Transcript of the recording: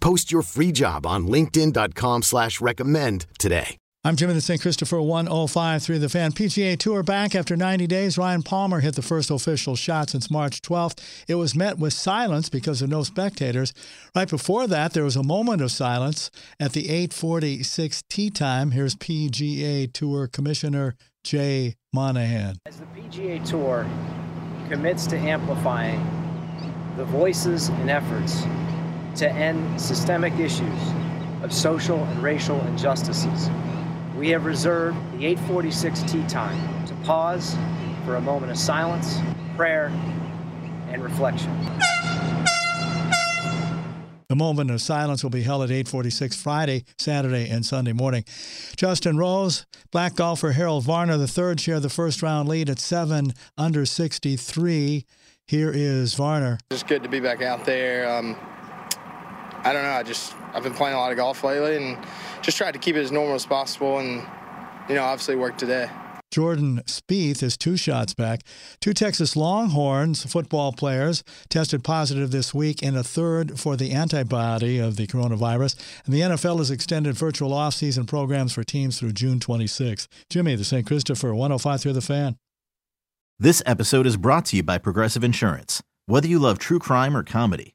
Post your free job on linkedin.com slash recommend today. I'm Jimmy the St. Christopher 105 through the fan. PGA Tour back after 90 days. Ryan Palmer hit the first official shot since March 12th. It was met with silence because of no spectators. Right before that, there was a moment of silence at the 846 tee time. Here's PGA Tour Commissioner Jay Monahan. As the PGA Tour commits to amplifying the voices and efforts to end systemic issues of social and racial injustices, we have reserved the 846 tee time to pause for a moment of silence, prayer, and reflection. The moment of silence will be held at 8:46 Friday, Saturday, and Sunday morning. Justin Rose, black golfer Harold Varner III share the first round lead at seven under 63. Here is Varner. Just good to be back out there. Um, I don't know. I just I've been playing a lot of golf lately, and just tried to keep it as normal as possible. And you know, obviously worked today. Jordan Spieth is two shots back. Two Texas Longhorns football players tested positive this week, and a third for the antibody of the coronavirus. And the NFL has extended virtual off-season programs for teams through June 26. Jimmy, the St. Christopher, 105 through the fan. This episode is brought to you by Progressive Insurance. Whether you love true crime or comedy,